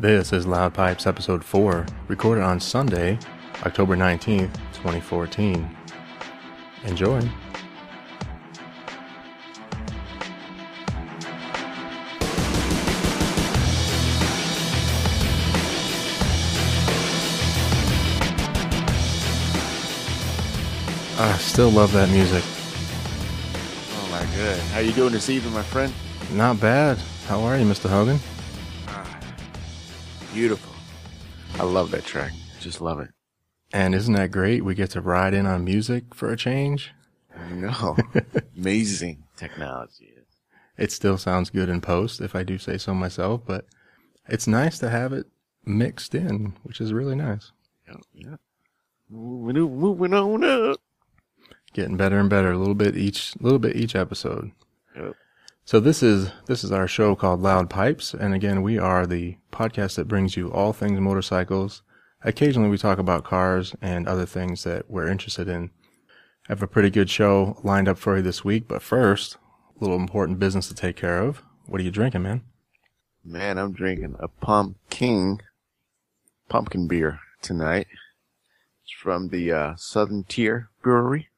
This is Loud Pipes Episode 4, recorded on Sunday, October 19th, 2014. Enjoy. I still love that music. Oh my god. How you doing this evening, my friend? Not bad. How are you, Mr. Hogan? Beautiful. I love that track. Just love it. And isn't that great? We get to ride in on music for a change. I know. Amazing technology. It still sounds good in post, if I do say so myself, but it's nice to have it mixed in, which is really nice. Yeah. yeah. Moving, on- moving on up. Getting better and better, a little bit each, little bit each episode. Yep. So this is this is our show called Loud Pipes, and again, we are the podcast that brings you all things motorcycles. Occasionally, we talk about cars and other things that we're interested in. I have a pretty good show lined up for you this week, but first, a little important business to take care of. What are you drinking, man? Man, I'm drinking a pumpkin pumpkin beer tonight. It's from the uh, Southern Tier Brewery.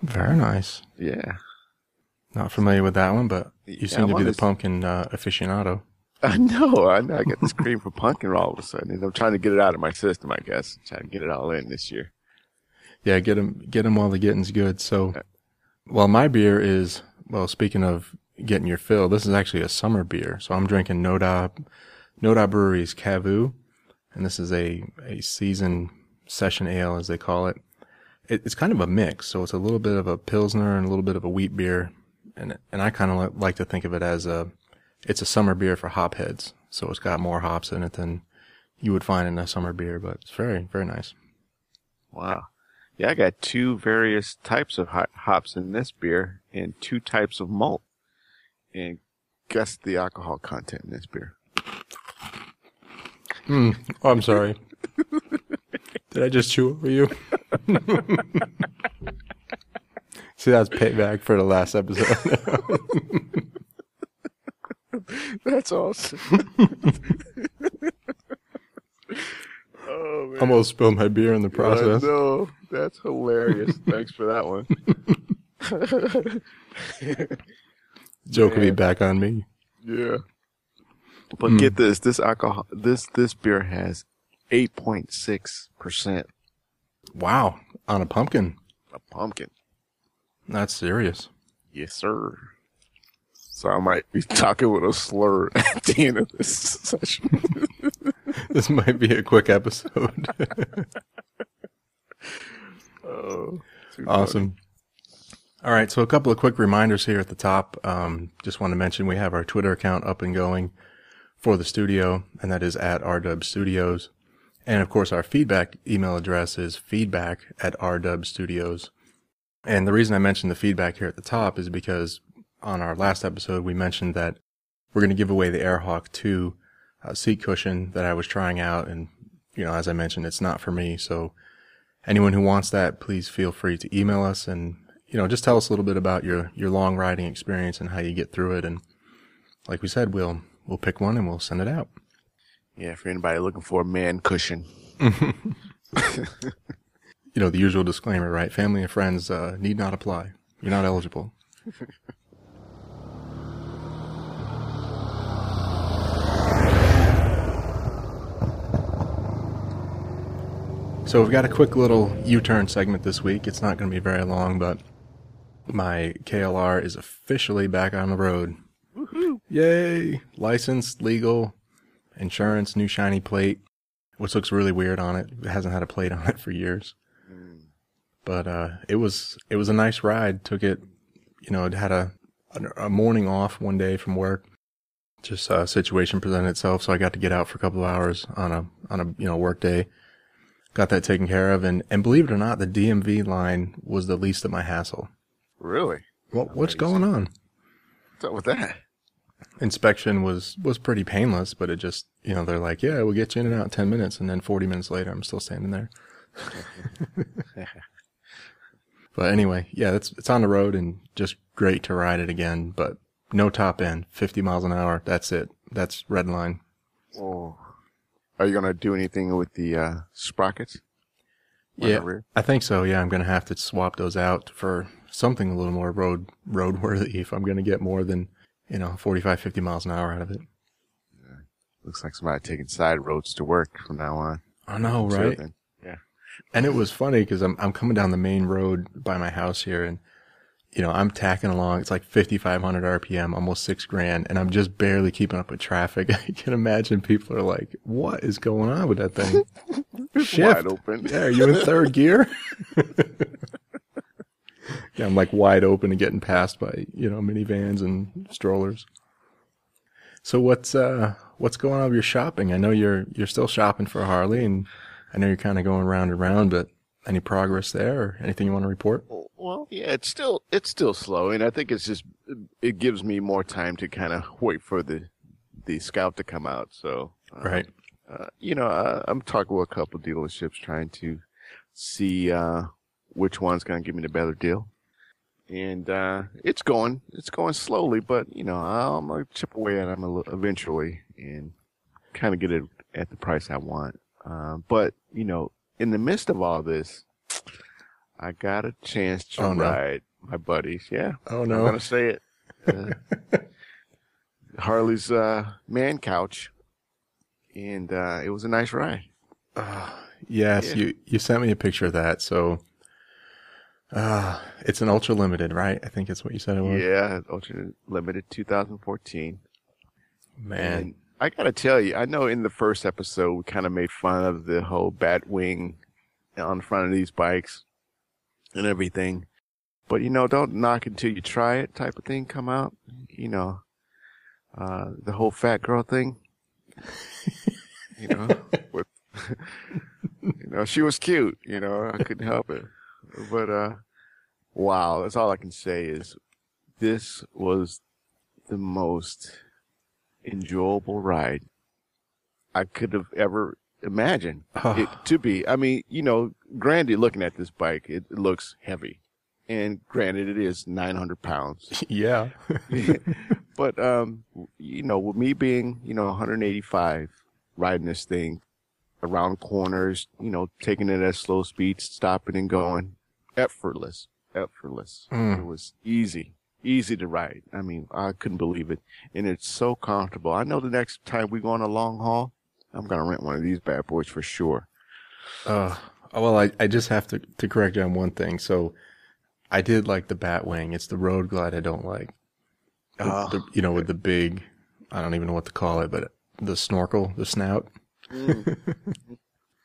Very nice. Yeah. Not familiar with that one, but you seem to be the pumpkin uh, aficionado. I know, I know. I got this cream for pumpkin all of a sudden. and I'm trying to get it out of my system, I guess. Trying to get it all in this year. Yeah, get them, get 'em while the getting's good. So, well, my beer is, well, speaking of getting your fill, this is actually a summer beer. So I'm drinking Noda, Noda Brewery's Cavu, and this is a, a season session ale, as they call it. it. It's kind of a mix. So it's a little bit of a Pilsner and a little bit of a wheat beer. And, and I kind of like to think of it as a, it's a summer beer for hop heads. So it's got more hops in it than you would find in a summer beer, but it's very, very nice. Wow. Yeah, I got two various types of hops in this beer and two types of malt. And guess the alcohol content in this beer. Hmm. Oh, I'm sorry. Did I just chew over you? See, that's payback for the last episode. That's awesome. oh man. Almost spilled my beer in the I process. know. That's hilarious. Thanks for that one. Joke will be back on me. Yeah. But hmm. get this, this alcohol this this beer has eight point six percent Wow, on a pumpkin. A pumpkin. That's serious. Yes, sir. So I might be talking with a slur at the end of this session. This might be a quick episode. oh, awesome. All right, so a couple of quick reminders here at the top. Um, just want to mention we have our Twitter account up and going for the studio, and that is at RW Studios. And of course, our feedback email address is feedback at RW Studios. And the reason I mentioned the feedback here at the top is because on our last episode, we mentioned that we're going to give away the Airhawk 2 uh, seat cushion that I was trying out. And, you know, as I mentioned, it's not for me. So anyone who wants that, please feel free to email us and, you know, just tell us a little bit about your, your long riding experience and how you get through it. And like we said, we'll, we'll pick one and we'll send it out. Yeah, for anybody looking for a man cushion. You know, the usual disclaimer, right? Family and friends, uh, need not apply. You're not eligible. So we've got a quick little U-turn segment this week. It's not going to be very long, but my KLR is officially back on the road. Yay! Licensed, legal, insurance, new shiny plate, which looks really weird on it. It hasn't had a plate on it for years. But uh, it was it was a nice ride. Took it, you know, it had a a morning off one day from work. Just a situation presented itself, so I got to get out for a couple of hours on a on a you know work day. Got that taken care of, and and believe it or not, the DMV line was the least of my hassle. Really? What what's going on? What's up with that? inspection was was pretty painless, but it just you know they're like, yeah, we'll get you in and out in ten minutes, and then forty minutes later, I'm still standing there. but anyway, yeah, it's it's on the road and just great to ride it again. But no top end, fifty miles an hour. That's it. That's red line. Oh, Are you gonna do anything with the uh, sprockets? Yeah, rear? I think so. Yeah, I'm going to have to swap those out for something a little more road roadworthy if I'm going to get more than you know 45, 50 miles an hour out of it. Looks like somebody taking side roads to work from now on. I know, right? Yeah. And it was funny because I'm I'm coming down the main road by my house here, and you know I'm tacking along. It's like 5,500 RPM, almost six grand, and I'm just barely keeping up with traffic. I can imagine people are like, "What is going on with that thing?" Shift. Wide open. Yeah, are you in third gear? yeah, I'm like wide open and getting passed by you know minivans and strollers. So what's uh what's going on with your shopping? I know you're you're still shopping for Harley, and I know you're kind of going round and round, but any progress there or anything you want to report? Well, yeah, it's still it's still slow, and I think it's just it gives me more time to kind of wait for the the scout to come out. So, uh, Right. uh, you know, uh, I'm talking with a couple dealerships trying to see uh, which one's going to give me the better deal, and uh, it's going it's going slowly, but you know, I'm gonna chip away at them eventually and kind of get it at the price I want. Uh, but you know, in the midst of all this, I got a chance to Oh, no. ride my buddies. Yeah, Oh no! I'm gonna say it. Uh, Harley's uh, man couch, and uh, it was a nice ride. Yes, Yeah. you you sent me a picture of that. So, uh it's an ultra limited, right? I think it's what you said it was. Yeah, Ultra Limited 2014. Man, And I gotta tell you, I know in the first episode we kind of made fun of the whole bat wing on the front of these bikes and everything, but you know, don't knock until you try it type of thing come out. You know, uh, the whole fat girl thing. you know, with you know, she was cute. You know, I couldn't help it, but uh, wow, that's all I can say is this was the most enjoyable ride I could have ever imagined it to be. I mean, you know, granted, looking at this bike, it, it looks heavy, and granted, it is 900 pounds. yeah. but um, you know, with me being you know 185, riding this thing around corners, you know, taking it at slow speeds, stopping and going, effortless, effortless. Mm. It was easy, easy to ride. I mean, I couldn't believe it, and it's so comfortable. I know the next time we go on a long haul, I'm gonna rent one of these bad boys for sure. Uh, well, I, I just have to, to correct you on one thing. So I did like the Batwing. It's the Road Glide I don't like. The- Oh, the- you know, with the big, I don't even know what to call it, but the snorkel, the snout.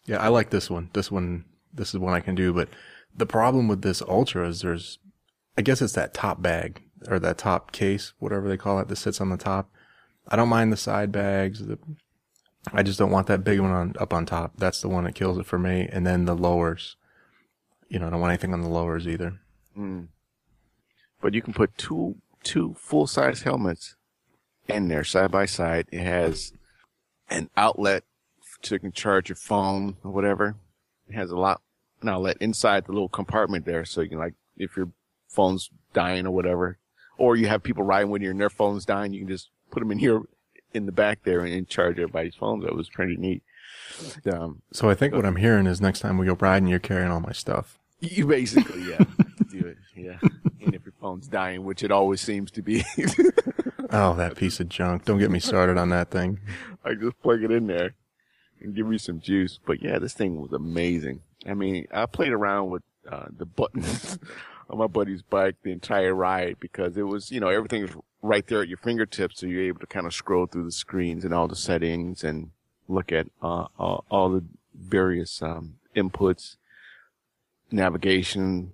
yeah, I like this one. This one, this is one I can do. But the problem with this Ultra is there's, I guess it's that top bag or that top case, whatever they call it, that sits on the top. I don't mind the side bags. The, I just don't want that big one on up on top. That's the one that kills it for me. And then the lowers. You know, I don't want anything on the lowers either. Mm. But you can put two two full size helmets in there side by side. It has an outlet so you can charge your phone or whatever. It has a lot an outlet inside the little compartment there, so you can like if your phone's dying or whatever, or you have people riding with you and their phone's dying, you can just put them in here in the back there and, charge everybody's phones. That was pretty neat. Um, So I think what I'm hearing is next time we go riding, you're carrying all my stuff. You basically, yeah, do it, yeah. And if your phone's dying, which it always seems to be, Oh, that piece of junk. Don't get me started on that thing. I just plug it in there and give me some juice. But yeah, this thing was amazing. I mean, I played around with uh, the buttons on my buddy's bike the entire ride because it was, you know, everything was right there at your fingertips, so you're able to kind of scroll through the screens and all the settings and look at uh, all, all the various um, inputs, navigation,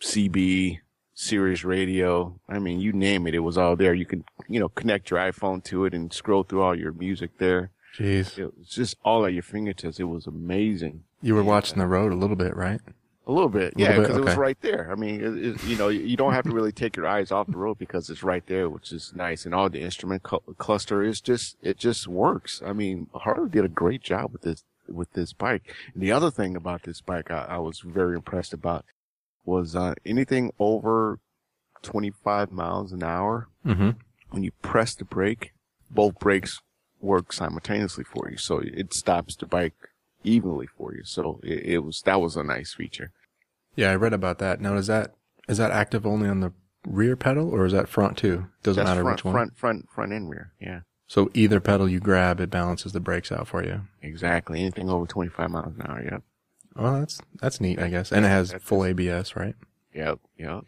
CB, Sirius radio. I mean, you name it, it was all there. You could, you know, connect your iPhone to it and scroll through all your music there. Jeez. It was just all at your fingertips. It was amazing. You were watching the road a little bit, right? A little bit, A yeah, little because it was right there. I mean, it, it, you know, you don't have to really take your eyes off the road because it's right there, which is nice. And all the instrument cl- cluster is just, it just works. I mean, Harley did a great job with this, with this bike. And the other thing about this bike I, I was very impressed about was, uh, anything over 25 miles an hour, Mm-hmm. when you press the brake, both brakes work simultaneously for you. So it stops the bike evenly for you. So it, it was, that was a nice feature. Yeah, I read about that. Now, is that, is that active only on the rear pedal or is that front too? Doesn't That's matter front, which one. front, front, front and rear. Yeah, So either pedal you grab, it balances the brakes out for you. exactly. Anything over 25 miles an hour. Yep. Well, that's, that's neat, I guess. And it has That's- full ABS, right? Yep. Yep.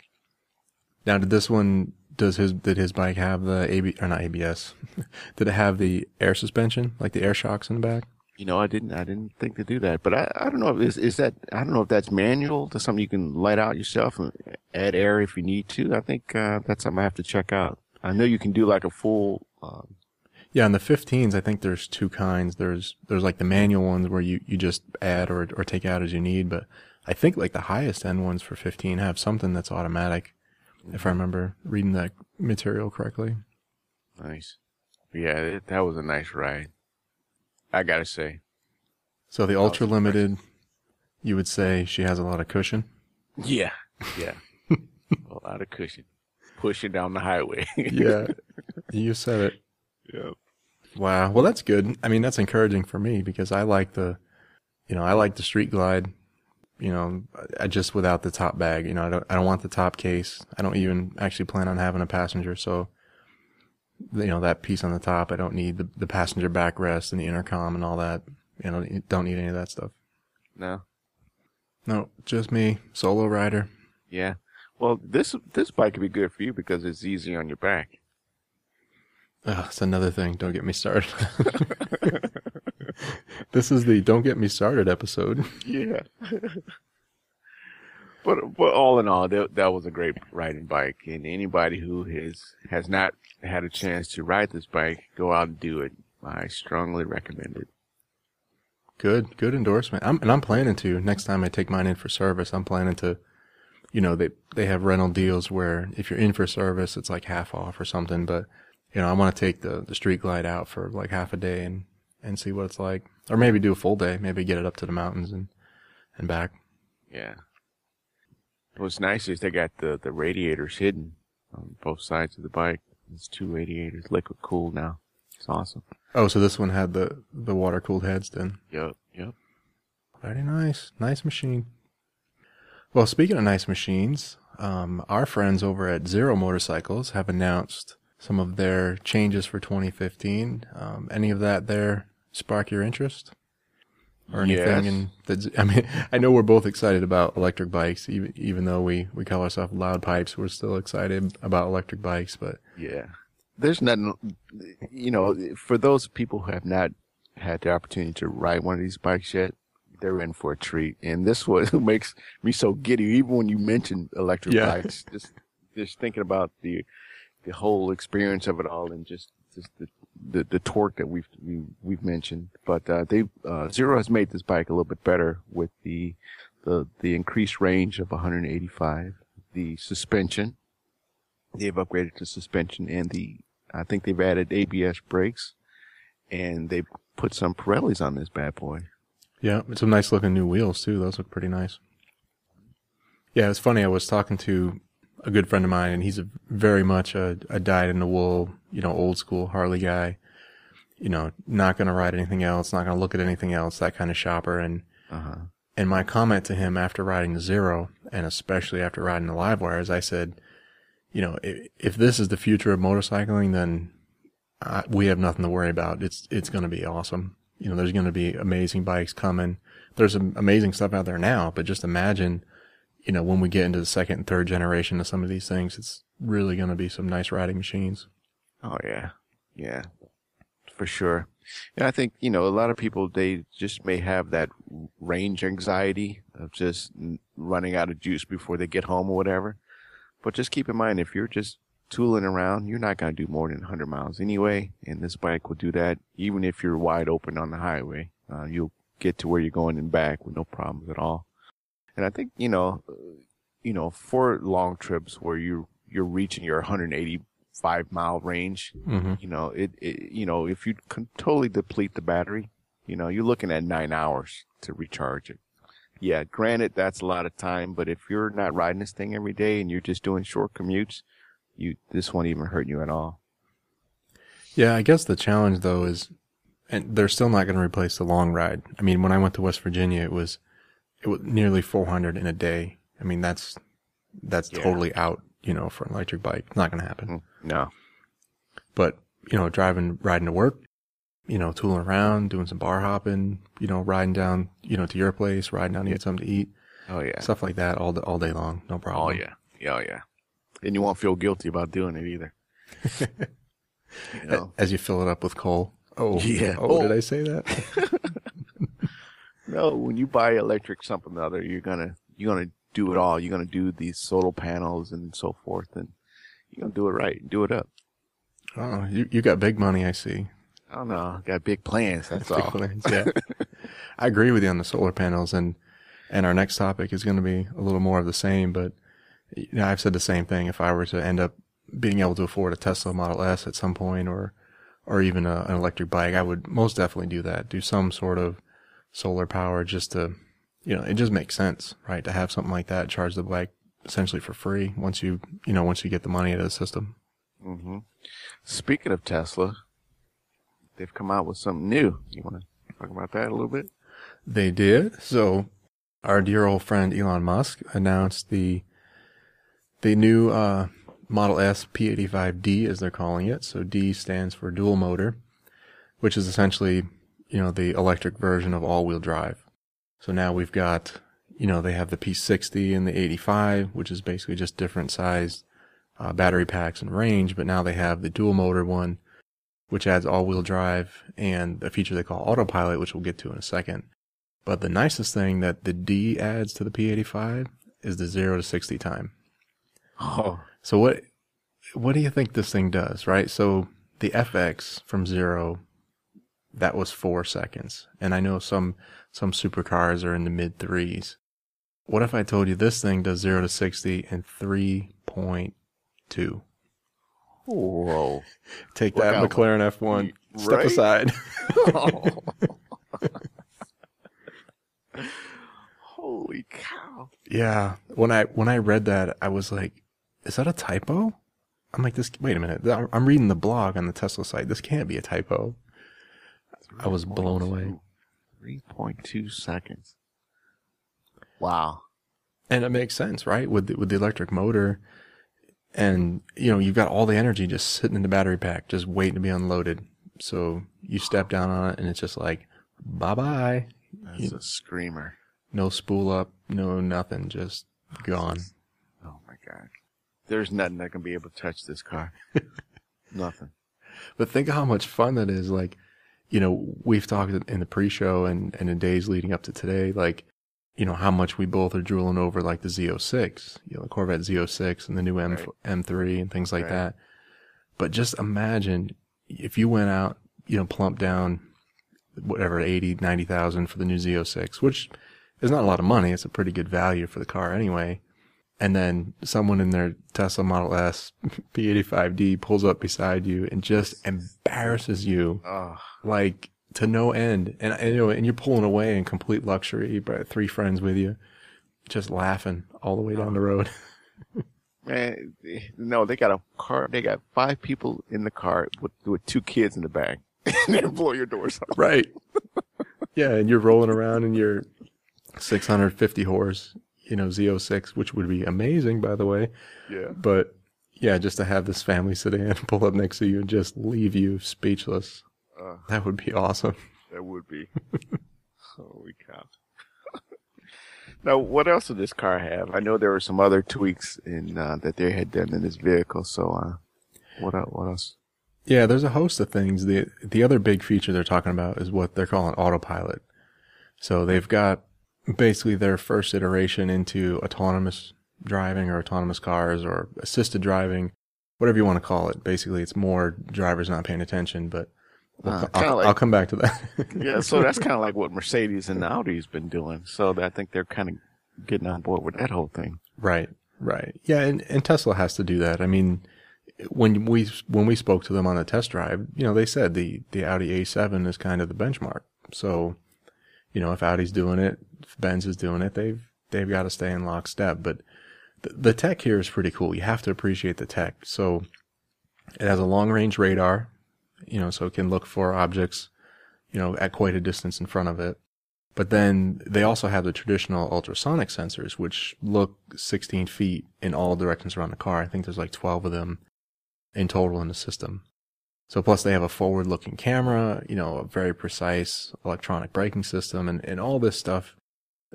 Now, did this one, does his, did his bike have the AB, or not ABS? did it have the air suspension, like the air shocks in the back? You know, I didn't, I didn't think to do that, but I, I don't know. Is, is that, I don't know if that's manual to something you can light out yourself and add air if you need to. I think, uh, that's something I have to check out. I know you can do like a full, um, Yeah, in the 15s, I think there's two kinds. There's there's like the manual ones where you, you just add or or take out as you need, but I think like the highest end ones for 15 have something that's automatic. If I remember reading that material correctly. nice. Yeah, it, that was a nice ride. I gotta say. So the ultra limited, you would say she has a lot of cushion. Yeah. Yeah. a lot of cushion. Pushing down the highway. Yeah, you said it. Yep. Wow. Well, that's good. I mean, that's encouraging for me because I like the, you know, I like the street glide, you know, I just without the top bag, you know, I don't, I don't want the top case. I don't even actually plan on having a passenger. So, you know, that piece on the top, I don't need the, the passenger backrest and the intercom and all that. You know, don't need any of that stuff. No. No, just me, solo rider. Yeah. Well, this this bike could be good for you because it's easy on your back. Ah, Ugh, it's another thing. Don't get me started. this is the don't get me started episode. Yeah. But but all in all, that that was a great riding bike, and anybody who has has not had a chance to ride this bike, go out and do it. I strongly recommend it. Good, good endorsement. I'm, and I'm planning to next time I take mine in for service. I'm planning to, you know, they they have rental deals where if you're in for service, it's like half off or something. But you know, I want to take the the street glide out for like half a day and and see what it's like, or maybe do a full day. Maybe get it up to the mountains and and back. Yeah. What's nice is they got the the radiators hidden on both sides of the bike. It's two radiators, liquid cooled now. It's awesome. Oh, so this one had the the water cooled heads then. Yep. Yep. Very nice. Nice machine. Well, speaking of nice machines, um, our friends over at Zero Motorcycles have announced some of their changes for 2015. Um, any of that there spark your interest? Or anything? Yes. in that, I mean, I know we're both excited about electric bikes, even, even though we, we call ourselves loud pipes, we're still excited about electric bikes, but Yeah. There's nothing, you know, for those people who have not had the opportunity to ride one of these bikes yet, they're in for a treat. And this was what makes me so giddy, even when you mention electric Yeah. bikes, just, just thinking about the, the whole experience of it all and just, just the, the, the torque that we've, we, we've mentioned. But, uh, they, uh, Zero has made this bike a little bit better with the, the, the increased range of 185, the suspension. They've upgraded the suspension and the, I think they've added ABS brakes and they put some Pirellis on this bad boy. Yeah, some nice looking new wheels too. Those look pretty nice. Yeah, it's funny. I was talking to a good friend of mine, and he's a very much a, a dyed in the wool, you know, old school Harley guy. You know, not going to ride anything else, not going to look at anything else, that kind of shopper. And Uh huh. and my comment to him after riding the Zero, and especially after riding the Livewire, is I said, you know, if, if this is the future of motorcycling, then uh, we have nothing to worry about. It's it's going to be awesome. You know, there's going to be amazing bikes coming. There's some amazing stuff out there now, but just imagine, you know, when we get into the second and third generation of some of these things, it's really going to be some nice riding machines. Oh yeah, yeah, for sure. And I think you know a lot of people they just may have that range anxiety of just running out of juice before they get home or whatever. But just keep in mind if you're just tooling around, you're not going to do more than 100 miles anyway, and this bike will do that even if you're wide open on the highway. Uh, you'll get to where you're going and back with no problems at all. And I think you know, you know, for long trips where you you're reaching your 185 mile range, Mm-hmm. you know, it, it you know, if you can totally deplete the battery, you know, you're looking at nine hours to recharge it. Yeah, granted, that's a lot of time, but if you're not riding this thing every day and you're just doing short commutes, you this won't even hurt you at all. Yeah, I guess the challenge though is, and they're still not going to replace the long ride. I mean, when I went to West Virginia, it was, it was nearly 400 in a day. I mean, that's, that's Yeah. totally out, you know, for an electric bike. It's not going to happen. Mm, no. But, you know, driving, riding to work, you know, tooling around, doing some bar hopping, you know, riding down, you know, to your place, riding down to get something to eat, Oh yeah. stuff like that all, the all day long. No problem. Oh yeah. Yeah, Oh yeah. And you won't feel guilty about doing it either. you know? As you fill it up with coal. Oh, Yeah. Oh, Oh. did I say that? No, when you buy electric something or other, you're gonna you're gonna do it all. You're gonna do these solar panels and so forth, and you're gonna do it right. Do it up. oh, you, you got big money, I see. I don't know. Got big plans. That's Big all. plans, yeah. I agree with you on the solar panels and, and our next topic is going to be a little more of the same, but you know, I've said the same thing. If I were to end up being able to afford a Tesla Model S at some point or, or even a, an electric bike, I would most definitely do that. Do some sort of solar power just to, you know, it just makes sense, right? To have something like that, charge the bike essentially for free once you, you know, once you get the money out of the system. Mm-hmm. Speaking of Tesla, they've come out with something new. You want to talk about that a little bit? They did. So our dear old friend Elon Musk announced the the new uh, Model S P85D as they're calling it. So D stands for dual motor, which is essentially, you know, the electric version of all-wheel drive. So now we've got, you know, they have the P60 and the 85, which is basically just different size uh, battery packs and range, but now they have the dual motor one, which adds all-wheel drive and a feature they call autopilot, which we'll get to in a second. But the nicest thing that the D adds to the P85 is the 0 to 60 time. Oh, So what what do you think this thing does, right? So the FX from 0 that was 4 seconds. And I know some some supercars are in the mid 3s. What if I told you this thing does 0 to 60 in 3.2? whoa! Take Look that out. McLaren F1. Step aside. Holy cow! Yeah. When I when I read that, I was like, "Is that a typo?" I'm like, "This. Wait a minute. I'm reading the blog on the Tesla site. This can't be a typo." I was blown away. Three point two seconds. Wow. And it makes sense, right? With the, with the electric motor, and you know, you've got all the energy just sitting in the battery pack, just waiting to be unloaded. So you step down on it, and it's just like, "Bye bye." That's a screamer. No spool up, no nothing, just gone. Oh my god. There's nothing that can be able to touch this car. nothing. But think of how much fun that is. Like, you know, we've talked in the pre-show and, and in days leading up to today, like, you know, how much we both are drooling over like the Z06, you know, the Corvette Z06 and the new M, Right. M3 and things like Right. that. But just imagine if you went out, you know, plump down whatever, 80, 90,000 for the new Z06, which is not a lot of money. It's a pretty good value for the car anyway. And then someone in their Tesla Model S P85D pulls up beside you and just embarrasses you Oh, like to no end. And, know, and you're pulling away in complete luxury, but three friends with you, just laughing all the way down the road. man. No, they got a car. They got five people in the car with, with two kids in the back. and they blow your doors off. right. yeah. And you're rolling around in your 650 horse, you know, Z06, which would be amazing, by the way. Yeah. But yeah, just to have this family sedan pull up next to you and just leave you speechless. Uh, That would be awesome. that would be. Holy cow. now, what else did this car have? I know there were some other tweaks in uh, that they had done in this vehicle. So, uh, what else? What else? Yeah, there's a host of things. The the other big feature they're talking about is what they're calling autopilot. So they've got basically their first iteration into autonomous driving or autonomous cars or assisted driving, whatever you want to call it. Basically, it's more drivers not paying attention, but we'll Uh, co- I'll, like- I'll come back to that. Yeah, so that's kind of like what Mercedes and Audi's been doing. So I think they're kind of getting on board with that whole thing. Right, right. Yeah, and, and Tesla has to do that. I mean, when we when we spoke to them on the test drive, you know, they said the the Audi A7 is kind of the benchmark. So, you know, if Audi's doing it, if Benz is doing it, they've they've got to stay in lockstep. But the, the tech here is pretty cool. You have to appreciate the tech. So, it has a long range radar, you know, so it can look for objects, you know, at quite a distance in front of it. But then they also have the traditional ultrasonic sensors, which look 16 feet in all directions around the car. I think there's like 12 of them in total in the system. So plus they have a forward looking camera, you know, a very precise electronic braking system and, and all this stuff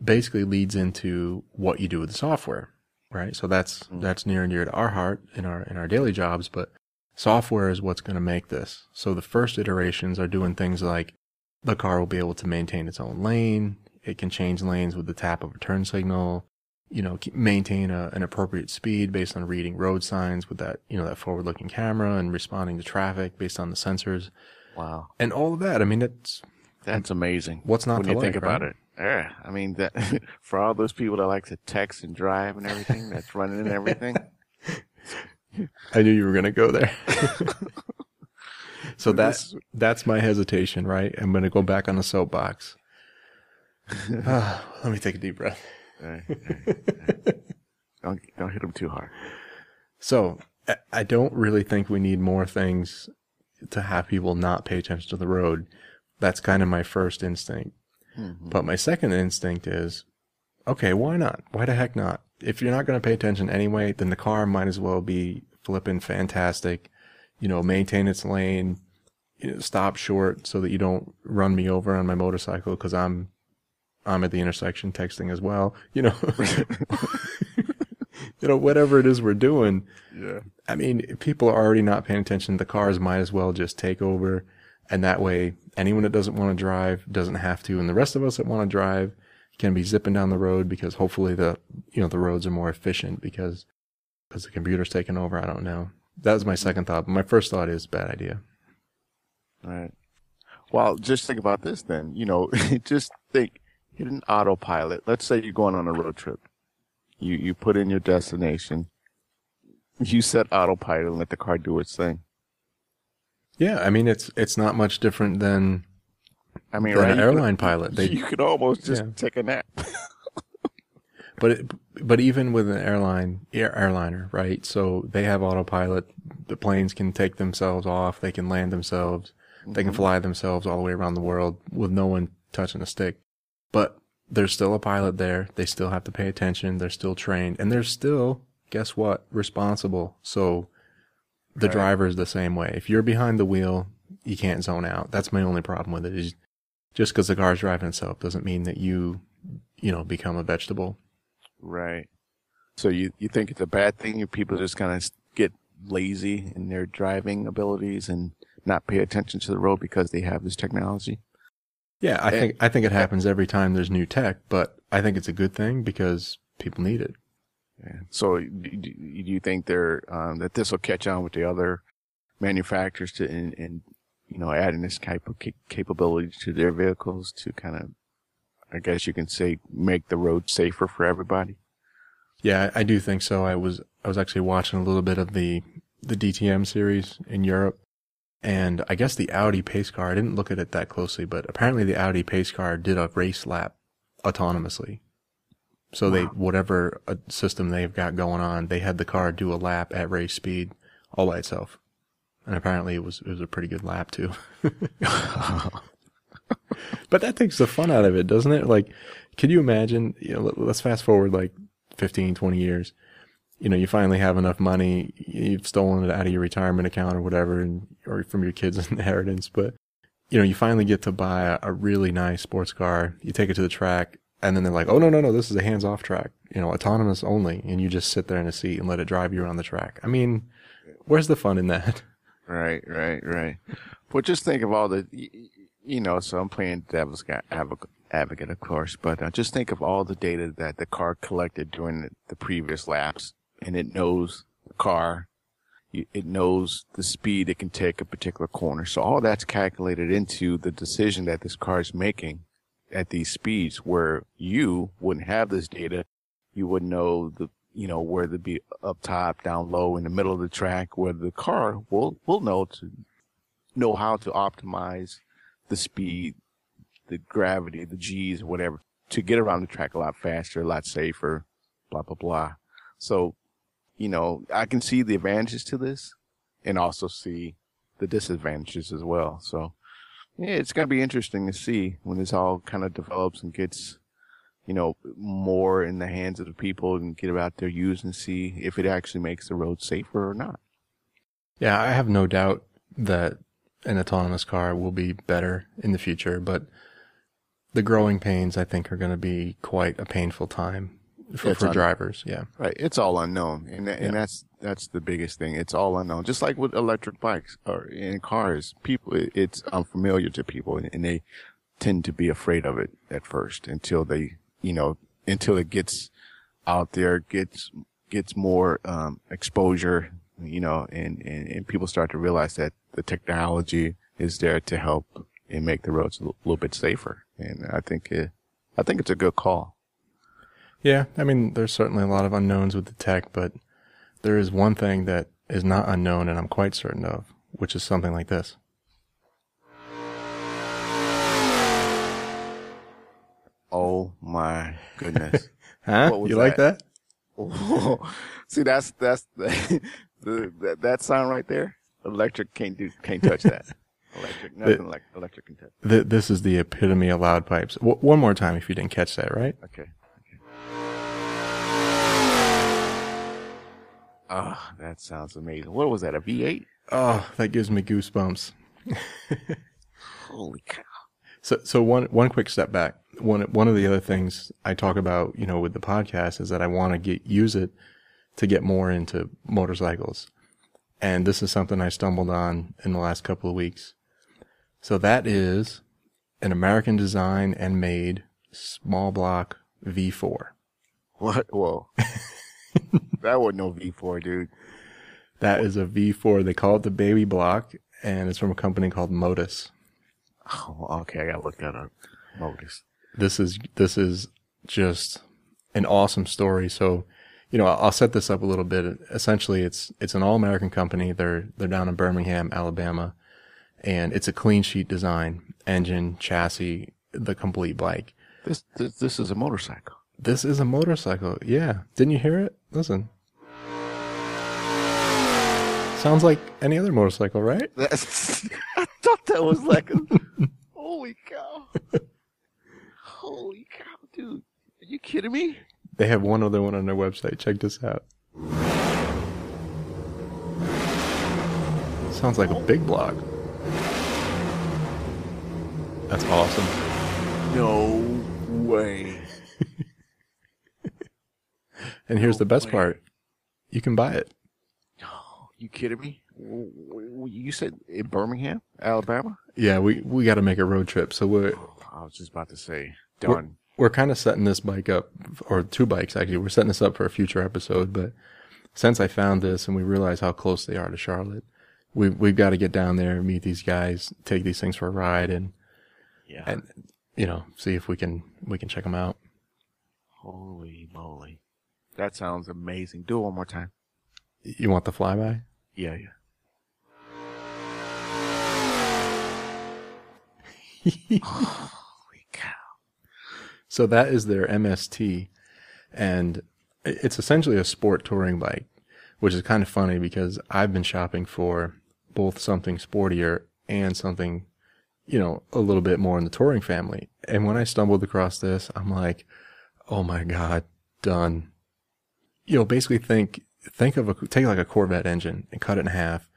basically leads into what you do with the software, right? So that's, mm. that's near and dear to our heart in our, in our daily jobs, but software is what's going to make this. So the first iterations are doing things like the car will be able to maintain its own lane. It can change lanes with the tap of a turn signal you know, maintain a, an appropriate speed based on reading road signs with that, you know, that forward looking camera and responding to traffic based on the sensors. Wow. And all of that. I mean, it's, that's amazing. What's not when to you like, think about right? it? Yeah. I mean, that for all those people that like to text and drive and everything, that's running and everything. I knew you were going to go there. so that's, that's my hesitation, right? I'm going to go back on the soapbox. Uh, let me take a deep breath. Don't don't hit them too hard. So I don't really think we need more things to have people not pay attention to the road. That's kind of my first instinct. Mm-hmm. But my second instinct is, okay, why not? Why the heck not? If you're not going to pay attention anyway, then the car might as well be flipping fantastic. You know, maintain its lane, you know, stop short so that you don't run me over on my motorcycle because I'm I'm at the intersection texting as well. You know, you know, whatever it is we're doing. Yeah. I mean, people are already not paying attention. The cars might as well just take over. And that way, anyone that doesn't want to drive doesn't have to. And the rest of us that want to drive can be zipping down the road because hopefully the, you know, the roads are more efficient because, because the computer's taking over. I don't know. That was my second thought. But my first thought is bad idea. All right. Well, just think about this then. You know, just think hit an autopilot. Let's say you're going on a road trip. You you put in your destination. You set autopilot and let the car do its thing. Yeah, I mean it's it's not much different than I mean, than right? an airline pilot. They, you could almost just yeah. take a nap. but it, but even with an airline air, airliner, right? So they have autopilot. The planes can take themselves off. They can land themselves. They can mm-hmm. fly themselves all the way around the world with no one touching a stick. But there's still a pilot there. They still have to pay attention. They're still trained and they're still, guess what, responsible. So the right. driver is the same way. If you're behind the wheel, you can't zone out. That's my only problem with it is just because the car's driving itself doesn't mean that you, you know, become a vegetable. Right. So you, you think it's a bad thing if people just kind of get lazy in their driving abilities and not pay attention to the road because they have this technology? Yeah, I and, think I think it happens every time there's new tech, but I think it's a good thing because people need it. Yeah. So, do, do you think they're um, that this will catch on with the other manufacturers to and, you know adding this type of capability to their vehicles to kind of, I guess you can say, make the road safer for everybody? Yeah, I do think so. I was I was actually watching a little bit of the the DTM series in Europe, and I guess the Audi pace car, I didn't look at it that closely, but apparently the Audi pace car did a race lap autonomously. So wow. they, whatever uh, system they've got going on, they had the car do a lap at race speed all by itself. And apparently it was, it was a pretty good lap too. but that takes the fun out of it, doesn't it? Like, can you imagine, you know, let's fast forward like 15, 20 years you know, you finally have enough money, you've stolen it out of your retirement account or whatever, and, or from your kids' inheritance, but, you know, you finally get to buy a, a really nice sports car, you take it to the track, and then they're like, oh, no, no, no, this is a hands off track, you know, autonomous only, and you just sit there in a seat and let it drive you around the track. I mean, where's the fun in that? Right, right, right. But just think of all the, you know, so I'm playing devil's advocate, of course, but uh, just think of all the data that the car collected during the, the previous laps and it knows the car. It knows the speed it can take a particular corner. So all that's calculated into the decision that this car is making at these speeds where you wouldn't have this data. You wouldn't know the, you know, where to be up top, down low, in the middle of the track, where the car will, will know to know how to optimize the speed, the gravity, the G's, whatever, to get around the track a lot faster, a lot safer, blah, blah, blah. So you know, I can see the advantages to this and also see the disadvantages as well. So yeah, it's gonna be interesting to see when this all kind of develops and gets, you know, more in the hands of the people and get out there use and see if it actually makes the road safer or not. Yeah, I have no doubt that an autonomous car will be better in the future, but the growing pains I think are going to be quite a painful time for, for un- drivers. Yeah. Right. It's all unknown. And, tha- and Yeah. that's, that's the biggest thing. It's all unknown. Just like with electric bikes or in cars, people, it- it's unfamiliar to people and, and they tend to be afraid of it at first until they, you know, until it gets out there, gets, gets more, um, exposure, you know, and, and, and people start to realize that the technology is there to help and make the roads a little, little bit safer. And I think it, I think it's a good call. Yeah. I mean, there's certainly a lot of unknowns with the tech, but there is one thing that is not unknown and I'm quite certain of, which is something like this. Oh my goodness. Huh? You like that? that? Oh, see, that's that's the, the that, that sound right there. Electric can't do can't touch that. Electric, nothing like electric can touch. Th- this is the epitome of loud pipes. W- one more time if you didn't catch that, right? Okay. Ah, that sounds amazing. What was that? A V8? Oh, that gives me goosebumps. Holy cow! So, so one one quick step back. One one of the other things I talk about, you know, with the podcast is that I want to get use it to get more into motorcycles, and this is something I stumbled on in the last couple of weeks. So that is an American design and made small block V4. What? Whoa! that wasn't no V4, dude. That is a V4. They call it the baby block, and it's from a company called Motus. Oh, okay. I gotta look that up. Motus. this is this is just an awesome story. So, you know, I'll set this up a little bit. Essentially, it's it's an all American company. They're they're down in Birmingham, Alabama, and it's a clean sheet design, engine, chassis, the complete bike. This this this is a motorcycle. This is a motorcycle. Yeah, didn't you hear it? Listen. Sounds like any other motorcycle, right? That's, I thought that was like a, holy cow. Holy cow, dude. Are you kidding me? They have one other one on their website. Check this out. Sounds like a big block. That's awesome. No way. And here's No the oh, best part. You can buy it. you kidding me? You said in Birmingham, Alabama? Yeah, we, we got to make a road trip. So we're, I was just about to say, we're, done. we're kind of setting this bike up, or two bikes actually. We're setting this up for a future episode. But since I found this and we realize how close they are to Charlotte, we, we've got to get down there, meet these guys, take these things for a ride and, Yeah. and, you know, see if we can, we can check them out. Holy moly. That sounds amazing. Do it one more time. You want the flyby? Yeah, yeah. Holy cow. So that is their MST, and it's essentially a sport touring bike, which is kind of funny because I've been shopping for both something sportier and something, you know, a little bit more in the touring family. And when I stumbled across this, I'm like, oh my god, done. You know, basically think think of a take like a Corvette engine and cut it in half,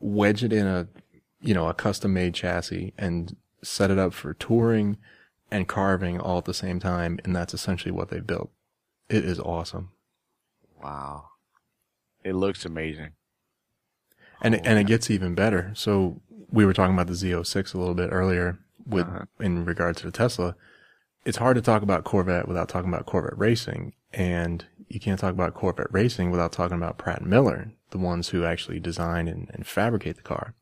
wedge it in a you know a custom made chassis, and set it up for touring and carving all at the same time, and that's essentially what they built. It is awesome, Wow. It looks amazing. and it, and Oh, it gets even better. So we were talking about the Z06 a little bit earlier with Uh-huh. in regard to the Tesla. It's hard to talk about Corvette without talking about Corvette racing, and you can't talk about Corvette racing without talking about Pratt and Miller, the ones who actually design and, and fabricate the car.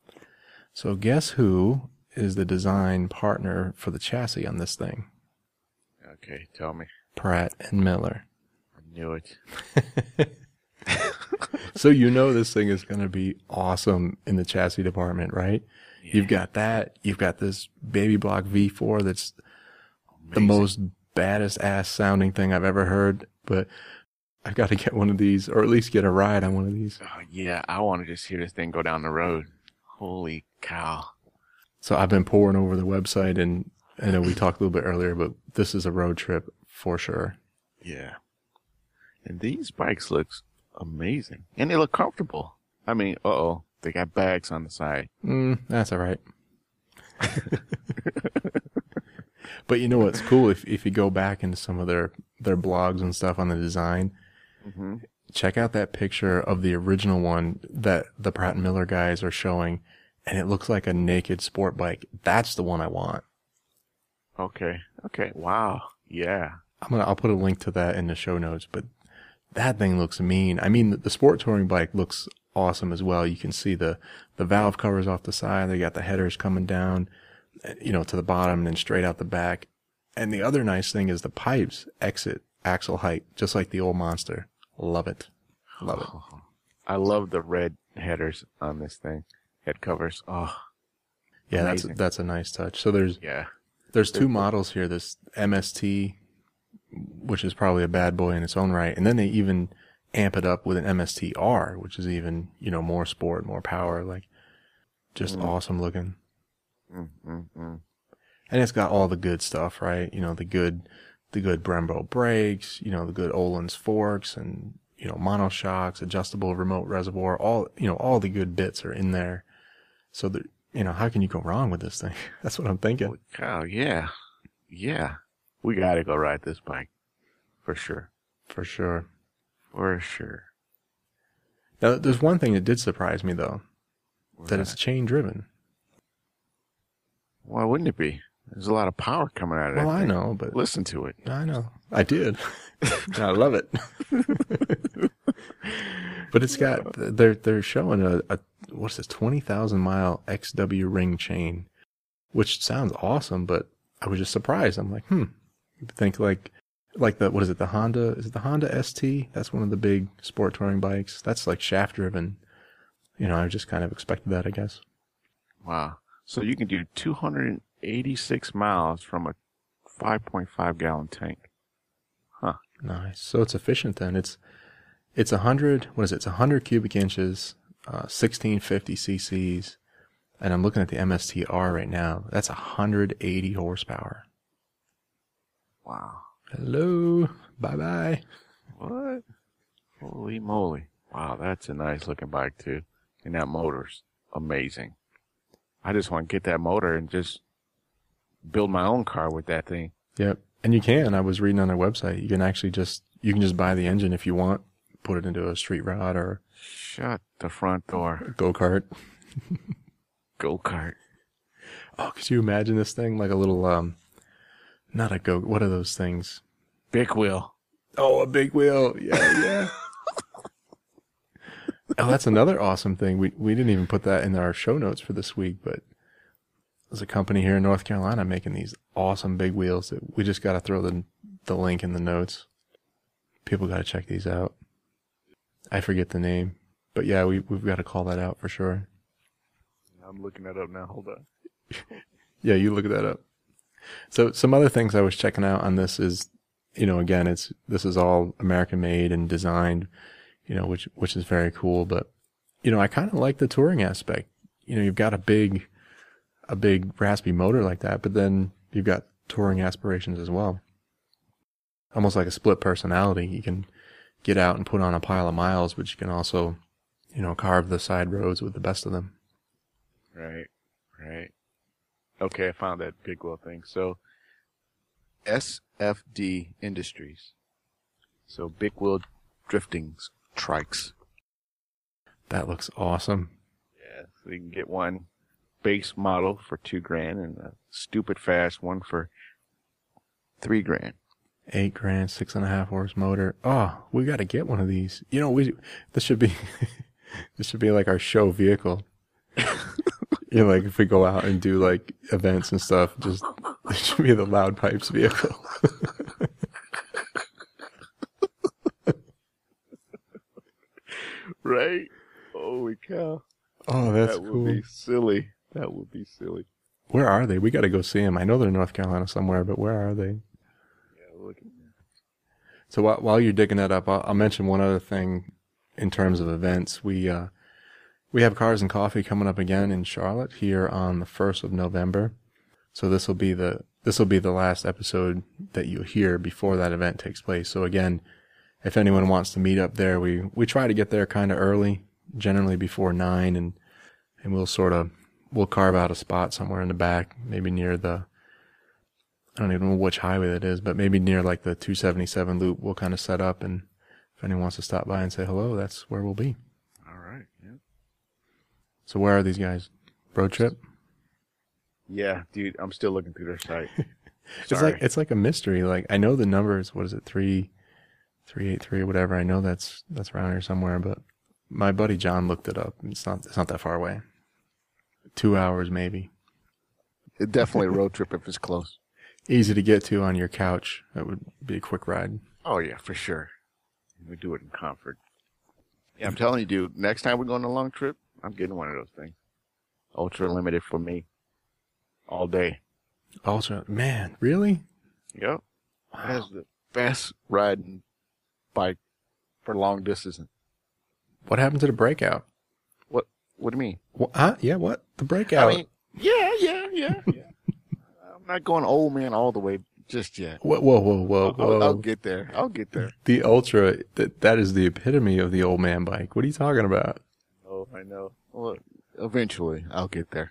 So guess who is the design partner for the chassis on this thing? Okay, tell me. Pratt and Miller. I knew it. So you know this thing is going to be awesome in the chassis department, right? You've got that. You've got this baby block V4 that's the most baddest ass sounding thing I've ever heard. But I've got to get one of these, or at least get a ride on one of these. Oh, yeah, I want to just hear this thing go down the road. Holy cow. So I've been pouring over the website and I know we talked a little bit earlier, but this is a road trip for sure. Yeah. And these bikes look amazing. And they look comfortable. I mean, uh oh, they got bags on the side. Mm, that's all right. but you know what's cool? If if you go back into some of their their blogs and stuff on the design, Mm-hmm. check out that picture of the original one that the Pratt and Miller guys are showing, and it looks like a naked sport bike. That's the one I want. Okay. Okay. Wow. Yeah. I'm gonna I'll put a link to that in the show notes, but that thing looks mean. I mean, the, the sport touring bike looks awesome as well. You can see the the valve covers off the side. They got the headers coming down, you know, to the bottom and then straight out the back. And the other nice thing is the pipes exit axle height, just like the old monster. Love it, love it. I love the red headers on this thing. Head covers. Oh, Yeah, that's Amazing. that's a nice touch. So there's yeah. there's two models here. This MST, which is probably a bad boy in its own right, and then they even amp it up with an MST-R, which is even you know more sport, more power, like just mm. awesome looking. Mm, mm, mm. And it's got all the good stuff, right? You know the good, the good Brembo brakes, you know the good Öhlins forks, and you know monoshocks, adjustable remote reservoir, all you know all the good bits are in there. So that you know how can you go wrong with this thing? That's what I'm thinking. Holy cow. Yeah. Yeah. We got to go ride this bike. For sure. For sure. For sure. Now, there's one thing that did surprise me though, that it's chain driven. Why wouldn't it be? There's a lot of power coming out of it. Well, I know, but Listen to it. I know. I did. I love it. but it's got they're they're showing a, a what's this twenty thousand mile XW ring chain, which sounds awesome. But I was just surprised. I'm like, hmm. You think like like the what is it? The Honda is it the Honda ST? That's one of the big sport touring bikes. That's like shaft driven. You know, I just kind of expected that. I guess. Wow. So you can do 286 miles from a 5.5 gallon tank. Huh. Nice. So it's efficient then. It's it's a hundred. What is it? It's a hundred cubic inches, uh, sixteen fifty cc's, and I'm looking at the MSTR right now. That's hundred eighty horsepower. Wow. Hello. Bye bye. What? Holy moly. Wow, that's a nice looking bike too. And that motor's amazing. I just want to get that motor and just build my own car with that thing. Yep. And you can. I was reading on their website. You can actually just you can just buy the engine if you want. Put it into a street rod or Shut the front door. go kart. Go kart. Oh, could you imagine this thing like a little um, not a go. What are those things? Big wheel. Oh, a big wheel. Yeah, yeah. oh, that's another awesome thing. We we didn't even put that in our show notes for this week, but there's a company here in North Carolina making these awesome big wheels that we just got to throw the the link in the notes. People got to check these out. I forget the name, but yeah, we we've got to call that out for sure. I'm looking that up now. Hold on. Yeah, you look that up. So some other things I was checking out on this is, you know, again, it's this is all American made and designed, you know, which which is very cool. But you know, I kind of like the touring aspect. You know, you've got a big, a big raspy motor like that, but then you've got touring aspirations as well. Almost like a split personality. You can get out and put on a pile of miles, but you can also, you know, carve the side roads with the best of them. Right, right. Okay, I found that big wheel thing. So, SFD Industries. So, big wheel drifting s- trikes. That looks awesome. Yeah, so you can get one base model for two grand and a stupid fast one for three grand. eight grand, six and a half horse motor. Oh, we got to get one of these. You know, we this should be this should be like our show vehicle. you know, like if we go out and do like events and stuff, just it should be the loud pipes vehicle. Right? Holy cow. Oh, that's that would cool. be silly. That would be silly. Where are they? We got to go see them. I know they're in North Carolina somewhere, but where are they? Yeah, look So while, while you're digging that up, I'll, I'll mention one other thing in terms of events. We, uh, we have Cars and Coffee coming up again in Charlotte here on the 1st of November. So this will be the this will be the last episode that you'll hear before that event takes place. So again, if anyone wants to meet up there, we we try to get there kind of early, generally before 9 and and we'll sort of we'll carve out a spot somewhere in the back, maybe near the I don't even know which highway that is, but maybe near like the 277 loop, we'll kind of set up and if anyone wants to stop by and say hello, that's where we'll be. All right. Yeah. So where are these guys? Road trip? Yeah, dude, I'm still looking through their site. It's like it's like a mystery. Like I know the numbers. What is it? Three, three eight three, or whatever. I know that's that's around here somewhere. But my buddy John looked it up. It's not it's not that far away. Two hours maybe. It definitely a road trip if it's close. Easy to get to on your couch. That would be a quick ride. Oh yeah, for sure. We do it in comfort. Yeah, I'm telling you, dude. Next time we go on a long trip, I'm getting one of those things. Ultra limited for me. All day. Ultra man, really? Yep. That's the best riding bike for long distance. What happened to the breakout? What? What do you mean? What, huh? Yeah, what? The breakout. I mean, yeah, yeah, yeah, yeah. I'm not going old man all the way just yet. whoa, whoa, whoa, whoa, I'll, whoa. I'll get there. I'll get there. the Ultra, that, that is the epitome of the old man bike. What are you talking about? Oh, I know. Well, eventually, I'll get there.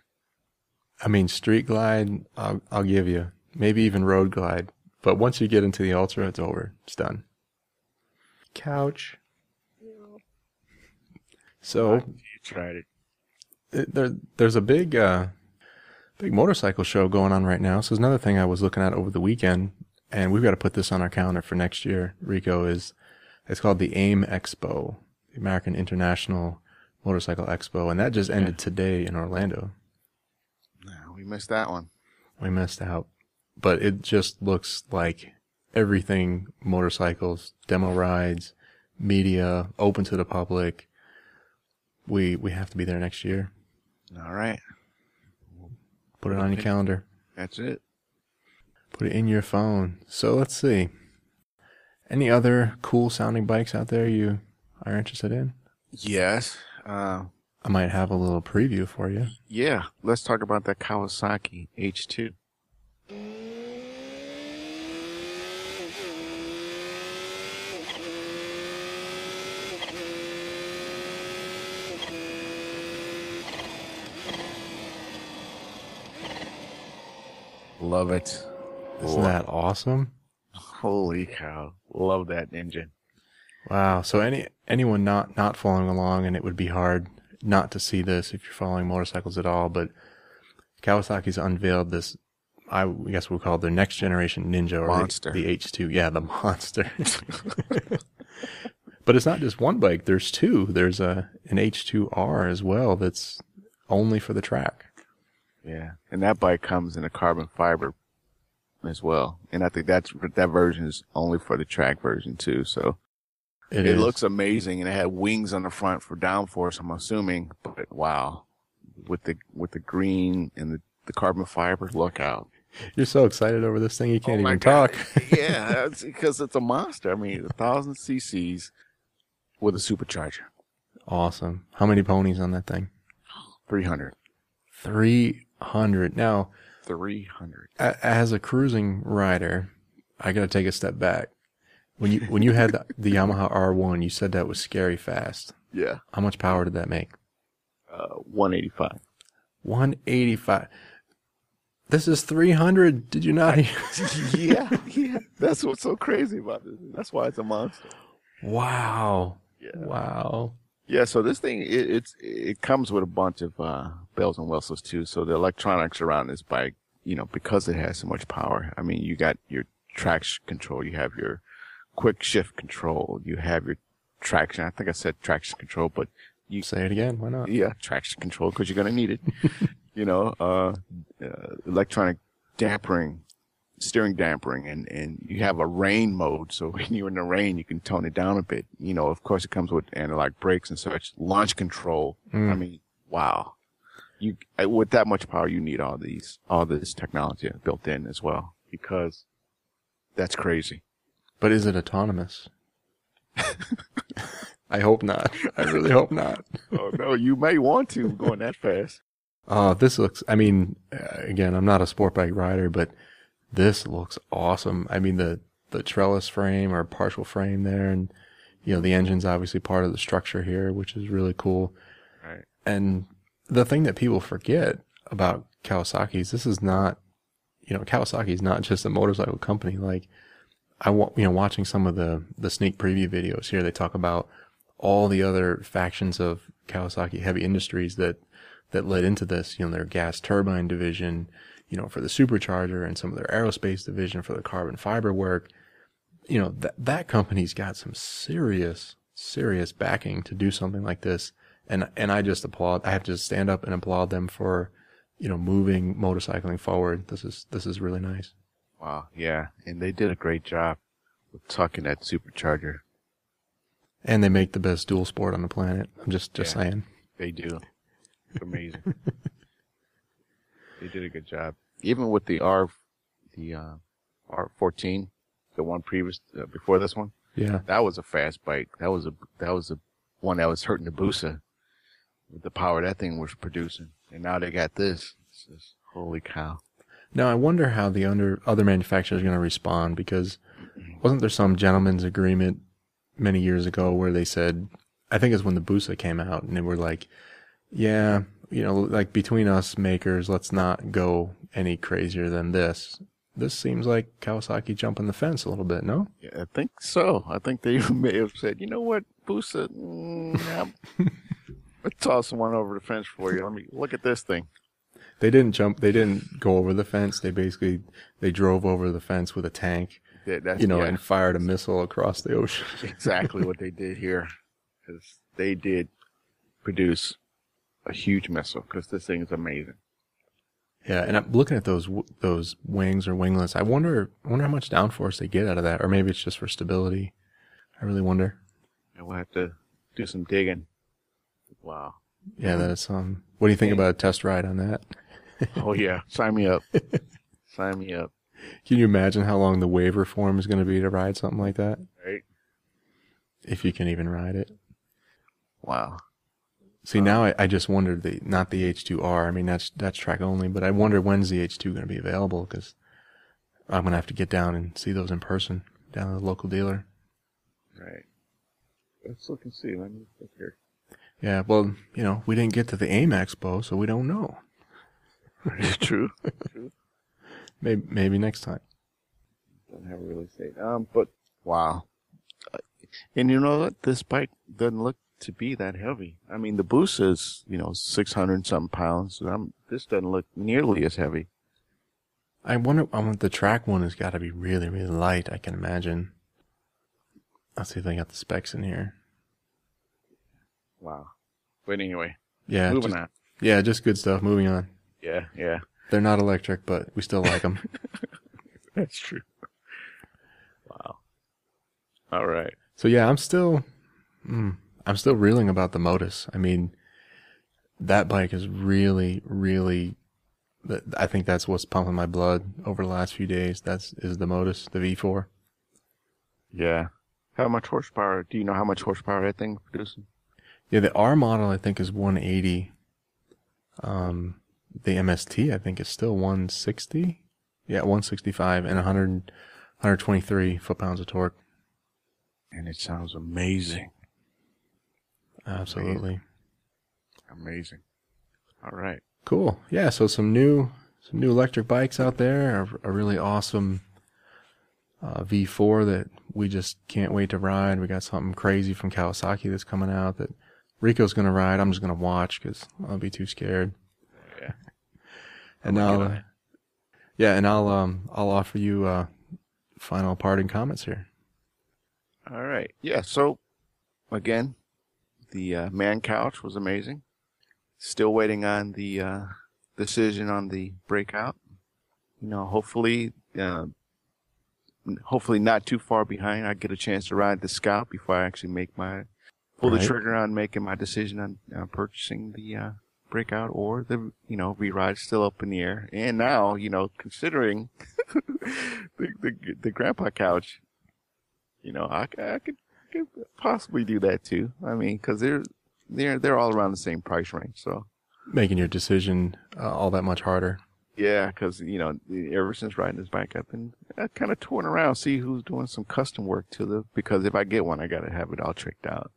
I mean, street glide, I'll, I'll give you. Maybe even road glide. But once you get into the Ultra, it's over. It's done. Couch. So You tried it. it- there, there's a big, uh, big motorcycle show going on right now. So there's another thing I was looking at over the weekend, and we've got to put this on our calendar for next year. Rico is, it's called the AIM Expo, the American International Motorcycle Expo, and that just ended today in Orlando. No, we missed that one. We missed out. But it just looks like everything motorcycles, demo rides, media, open to the public. We we have to be there next year. All right. Put it on your calendar. That's it. Put it in your phone. So let's see. Any other cool sounding bikes out there you are interested in? Yes. Uh, I might have a little preview for you. yeah. Let's talk about that Kawasaki H2. Love it. Isn't that awesome? Holy cow. Love that engine. Wow. So any anyone not not following along, and it would be hard not to see this if you're following motorcycles at all. But Kawasaki's unveiled this. I guess we'll call it their next generation Ninja or the- Monster. the, H2. Yeah, the monster. but it's not just one bike. There's two. There's a an H2R as well. That's only for the track. Yeah. And that bike comes in a carbon fiber as well. And I think that's, that version is only for the track version too. So it looks amazing. And it had wings on the front for downforce, I'm assuming. But wow. With the, with the green and the, the carbon fiber, look out. You're so excited over this thing you can't Oh even God. talk. yeah. That's because it's a monster. I mean, a thousand cc's with a supercharger. awesome. How many ponies on that thing? 300. Three hundred. Now. 300. as a cruising rider, I got to take a step back. When you when you had the, the Yamaha R1, you said that was scary fast. Yeah. How much power did that make? Uh, 185. 185. This is 300. Did you not hear? yeah. Yeah. That's what's so crazy about this. That's why it's a monster. Wow. Yeah. Wow. Yeah, so this thing it, it's it comes with a bunch of uh, bells and whistles too. So the electronics around this bike, you know, because it has so much power. I mean, you got your traction control, you have your quick shift control, you have your traction. I think I said traction control, but you Say it again. Why not? yeah, traction control because you're gonna need it. you know, uh, uh, electronic dampering, steering dampering, and and you have a rain mode. So when you're in the rain, you can tone it down a bit. You know, of course, it comes with analog brakes and such. Launch control. I mean, wow. You uh, with that much power, you need all these all this technology built in as well because that's crazy. But is it autonomous? I hope not. I really hope not. oh no, you may want to going that fast. Oh, this looks, I mean, uh, again, I'm not a sport bike rider, but this looks awesome. I mean, the, the trellis frame or partial frame there and, you know, the engine's obviously part of the structure here, which is really cool. Right. And the thing that people forget about Kawasaki is this is not, you know, Kawasaki is not just a motorcycle company. Like, I want, you know, watching some of the, the sneak preview videos here, they talk about all the other factions of Kawasaki heavy industries that, that led into this, you know, their gas turbine division, you know, for the supercharger and some of their aerospace division for the carbon fiber work. You know, that, that company's got some serious, serious backing to do something like this. And, and I just applaud, I have to stand up and applaud them for, you know, moving motorcycling forward. This is, this is really nice. Wow. Yeah. And they did a great job with tucking that supercharger. And they make the best dual sport on the planet. I'm just, just Yeah. saying. They do. It's amazing. they did a good job. Even with the R, the uh, R14, the one previous uh, before this one, Yeah. that was a fast bike. That was a that was a one that was hurting the Busa with the power that thing was producing. And now they got this. It's just, holy cow. Now I wonder how the under, other manufacturers are going to respond because wasn't there some gentleman's agreement many years ago where they said, I think it's when the Busa came out and they were like, yeah, you know, like between us makers, let's not go any crazier than this. This seems like Kawasaki jumping the fence a little bit, no? Yeah, I think so. I think they may have said, you know what, Busa, mm, yeah, toss one over the fence for you. Let me look at this thing. They didn't jump, they didn't go over the fence. They basically, they drove over the fence with a tank, That's, you know, yeah, and fired a missile across the ocean. exactly what they did here. Because they did produce a huge missile. Because this thing is amazing. Yeah, and I'm looking at those those wings or winglets. I wonder I wonder how much downforce they get out of that, or maybe it's just for stability. I really wonder. And we'll have to do some digging. Wow. Yeah, that is um. What do you think about a test ride on that? Oh yeah, sign me up. sign me up. Can you imagine how long the waiver form is going to be to ride something like that? Right. If you can even ride it. Wow. See, now I, I just wondered the not the H2R. I mean, that's that's track only, but I wonder when's the H2 going to be available because I'm going to have to get down and see those in person down at the local dealer. Right. Let's look and see. Let me look here. Yeah, well, you know, we didn't get to the AIM Expo, so we don't know. True. Maybe maybe next time. Don't have a release date. Um, but wow. Uh, And you know what? This bike doesn't look to be that heavy. I mean, the Boost is you know six hundred something pounds. And I'm, this doesn't look nearly as heavy. I wonder. I want the track one has got to be really really light. I can imagine. Let's see if they got the specs in here. Wow. But anyway, Yeah, moving just, on. yeah, just good stuff. Moving on. Yeah, yeah, They're not electric, but we still like them. that's true. Wow. All right. so yeah, I'm still, mm, I'm still reeling about the Motus. I mean, that bike is really, really. I think that's what's pumping my blood over the last few days. That's is the Motus, the V4. Yeah. How much horsepower? Do you know how much horsepower that thing producing? Yeah, the R model I think is 180. Um, the MST I think is still 160. Yeah, 165 and 100, 123 foot pounds of torque. And it sounds amazing. Absolutely. Amazing. All right. Cool. Yeah, so some new some new electric bikes out there. A, a really awesome uh, V4 that we just can't wait to ride. We got something crazy from Kawasaki that's coming out that Rico's gonna ride. I'm just gonna watch because I'll be too scared. Yeah. And I'll, uh, yeah, and I'll um I'll offer you uh final parting comments here. All right. Yeah. So, again, the uh, man couch was amazing. Still waiting on the uh, decision on the breakout. You know, hopefully, uh, hopefully not too far behind. I get a chance to ride the Scout before I actually make my pull Right. the trigger on making my decision on uh, purchasing the uh, breakout or the you know re-ride still up in the air. And now, you know, considering the, the the grandpa couch, you know, I could could possibly do that too. I mean, because they're they're they're all around the same price range, so Making your decision uh, all that much harder. yeah. Because you know, ever since riding this bike, I've been kind of touring around, see who's doing some custom work to the. Because if I get one, I gotta have it all tricked out.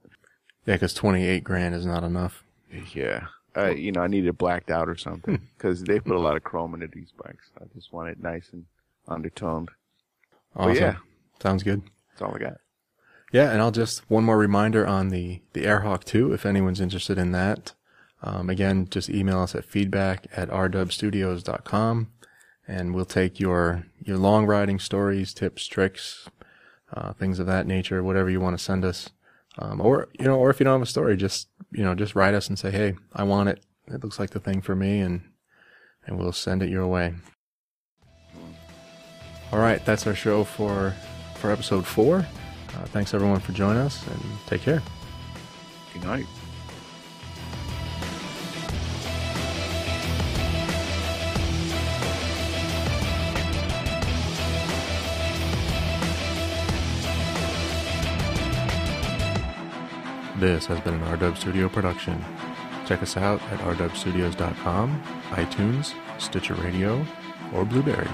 Yeah, because 28 grand is not enough. Yeah. Uh, you know, I need it blacked out or something because they put a lot of chrome into these bikes. I just want it nice and undertoned. Awesome. But yeah, Sounds good. that's all I got. Yeah, and I'll just one more reminder on the the Airhawk 2 if anyone's interested in that. Um, again, just email us at feedback at rdubstudios.com and we'll take your your long riding stories, tips, tricks, uh, things of that nature, whatever you want to send us. Um, or you know, or if you don't have a story, just you know, just write us and say, "Hey, I want it. It looks like the thing for me," and and we'll send it your way. All right, that's our show for for episode four. Uh, thanks everyone for joining us, and take care. Good night. This has been an RDub Studio production. Check us out at rdubstudios.com, iTunes, Stitcher Radio, or Blubrry.